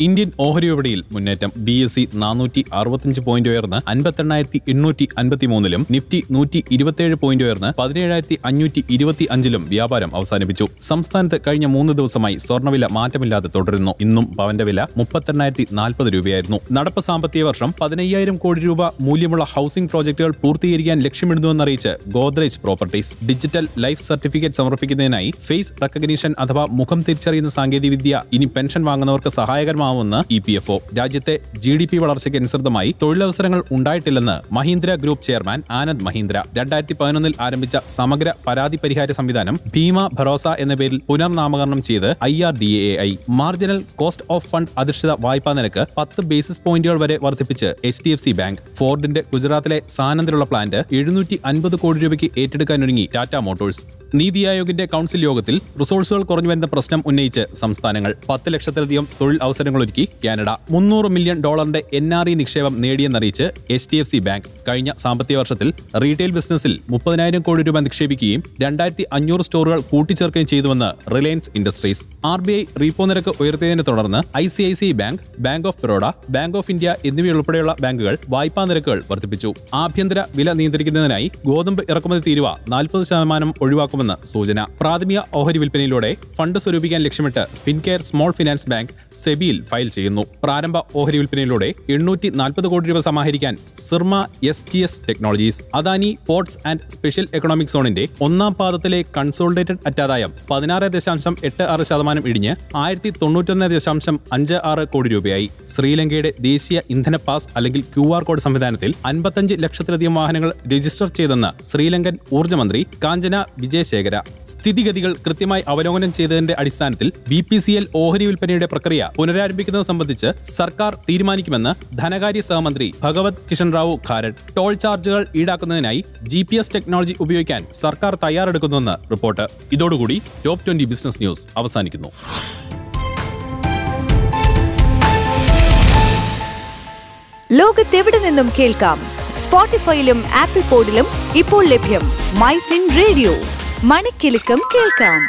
Indian ഓഹരി വിപണിയിൽ മുന്നേറ്റം ബി എസ് സി നാനൂറ്റി അറുപത്തിയഞ്ച് പോയിന്റ് ഉയർന്ന് അൻപത്തെണ്ണായിരത്തി എണ്ണൂറ്റി അൻപത്തി മൂന്നിലും നിഫ്റ്റി നൂറ്റി ഇരുപത്തിയേഴ് പോയിന്റ് ഉയർന്ന് പതിനേഴായിരത്തി അഞ്ഞൂറ്റി ഇരുപത്തി അഞ്ചിലും വ്യാപാരം അവസാനിപ്പിച്ചു. സംസ്ഥാനത്ത് കഴിഞ്ഞ മൂന്ന് ദിവസമായി സ്വർണവില മാറ്റമില്ലാതെ തുടരുന്നു. ഇന്നും പവന്റെ വില മുപ്പത്തെണ്ണായിരത്തി നാൽപ്പത് രൂപയായിരുന്നു. നടപ്പ് സാമ്പത്തിക വർഷം പതിനയ്യായിരം കോടി രൂപ മൂല്യമുള്ള ഹൌസിംഗ് പ്രോജക്ടുകൾ പൂർത്തീകരിക്കാൻ ലക്ഷ്യമിടുന്നുവെന്നറിയിച്ച് Godrej properties digital life certificate സമർപ്പിക്കുന്നതിനായി face recognition അഥവാ മുഖം തിരിച്ചറിയുന്ന സാങ്കേതികവിദ്യ ഇനി പെൻഷൻ വാങ്ങുന്നവർക്ക് സഹായകരമാവുമെന്ന് ഇ പി എഫ് ഒ. രാജ്യത്തെ ജി ഡി പി വളർച്ചയ്ക്ക് അനുസൃതമായി തൊഴിലവസരങ്ങൾ ഉണ്ടായിട്ടില്ലെന്ന് മഹീന്ദ്ര ഗ്രൂപ്പ് ചെയർമാൻ ആനന്ദ് മഹീന്ദ്ര. രണ്ടായിരത്തി പതിനൊന്നിൽ ആരംഭിച്ച സമഗ്ര പരാതി പരിഹാര സംവിധാനം ഭീമ ഭരോസ എന്ന പേരിൽ പുനർനാമകരണം ചെയ്ത് I R D A I. Marginal cost of fund അധിഷ്ഠിത വായ്പാ നിരക്ക് പത്ത് ബേസിസ് പോയിന്റുകൾ വരെ വർദ്ധിപ്പിച്ച് H D F C bank ഫോർഡിന്റെ ഗുജറാത്തിലെ സാനന്ദിലുള്ള പ്ലാന്റ് എഴുന്നൂറ്റി അൻപത് കോടി രൂപയ്ക്ക് ഏറ്റെടുക്കാനൊരുങ്ങി ടാറ്റ മോട്ടോഴ്സ്. നീതി ആയോഗിന്റെ കൌൺസിൽ യോഗത്തിൽ റിസോഴ്സുകൾ കുറഞ്ഞു വരുന്ന പ്രശ്നം ഉന്നയിച്ച് സംസ്ഥാനങ്ങൾ പത്ത് ലക്ഷത്തിലധികം തൊഴിൽ അവസരങ്ങൾ ഒരുക്കി കാനഡ. മുന്നൂറ് മില്യൺ ഡോളറിന്റെ എൻ ആർ ഇ നിക്ഷേപം നേടിയെന്നറിയിച്ച് H D F C bank കഴിഞ്ഞ സാമ്പത്തിക വർഷത്തിൽ റീറ്റെയിൽ ബിസിനസ്സിൽ മുപ്പതിനായിരം കോടി രൂപ നിക്ഷേപിക്കുകയും രണ്ടായിരത്തി അഞ്ഞൂറ് സ്റ്റോറുകൾ കൂട്ടിച്ചേർക്കുകയും ചെയ്തുവെന്ന് Reliance Industries. R B I repo നിരക്ക് ഉയർത്തിയതിനെ തുടർന്ന് I C I C bank bank of Baroda bank of India എന്നിവയുൾപ്പെടെയുള്ള ബാങ്കുകൾ വായ്പാ നിരക്കുകൾ വർദ്ധിപ്പിച്ചു. ആഭ്യന്തര വില നിയന്ത്രിക്കുന്നതിനായി ഗോതമ്പ് ഇറക്കുമതി തീരുവ നാൽപ്പത് ശതമാനം ഒഴിവാക്കുമെന്ന് സൂചന. പ്രാഥമിക ഓഹരി വിൽപ്പനയിലൂടെ ഫണ്ട് സ്വരൂപിക്കാൻ ലക്ഷ്യമിട്ട് ഫിൻകെയർ സ്മോൾ ഫിനാൻസ് ബാങ്ക് സെബിയിൽ ഫയൽ ചെയ്യുന്നു. പ്രാരംഭ ഓഹരി വിൽപ്പനയിലൂടെ എണ്ണൂറ്റി നാൽപ്പത് കോടി രൂപ സമാഹരിക്കാൻ Syrma S T S technologies Adani ports and special economic സോണിന്റെ ഒന്നാം പാദത്തിലെ കൺസോളിഡേറ്റഡ് അറ്റാദായം പതിനാറ് ദശാംശം എട്ട് ആറ് ശതമാനം ഇടിഞ്ഞ് ആയിരത്തി തൊണ്ണൂറ്റൊന്ന് ദശാംശം അഞ്ച് ആറ് കോടി രൂപയായി. ശ്രീലങ്കയുടെ ദേശീയ ഇന്ധന പാസ് അല്ലെങ്കിൽ ക്യു ആർ കോഡ് സംവിധാനത്തിൽ അൻപത്തഞ്ച് ലക്ഷത്തിലധികം വാഹനങ്ങൾ രജിസ്റ്റർ ചെയ്തെന്ന് ശ്രീലങ്കൻ ഊർജമന്ത്രി കാഞ്ചന വിജയശേഖര സ്ഥിതിഗതികൾ കൃത്യമായി അവലോകനം ചെയ്തതിന്റെ അടിസ്ഥാനത്തിൽ ബി പി സി എൽ ഓഹരി വിൽപ്പനയുടെ പ്രക്രിയ പുനരാരംഭിക്കുന്നത് സംബന്ധിച്ച് സർക്കാർ തീരുമാനിക്കുമെന്ന് ധനകാര്യ സഹമന്ത്രി ഭഗവത് കിഷൻ റാവു ഖാരഡ് ടോൾ ചാർജുകൾ ഈടാക്കുന്നതിനായി ജി പി എസ് ടെക്നോളജി ഉപയോഗിക്കാൻ സർക്കാർ തയ്യാറെടുക്കുന്നുവെന്ന് റിപ്പോർട്ട്. ഇതോടുകൂടി ടോപ്പ് ട്വന്റി ബിസിനസ് ന്യൂസ് അവസാനിക്കുന്നു. ലോകത്തെവിടെ നിന്നും കേൾക്കാം? സ്പോട്ടിഫൈയിലും ആപ്പിൾ പോഡിലും ഇപ്പോൾ ലഭ്യം മൈ ഫിൻ റേഡിയോ. മണിക്കെലക്കം കേൾക്കാം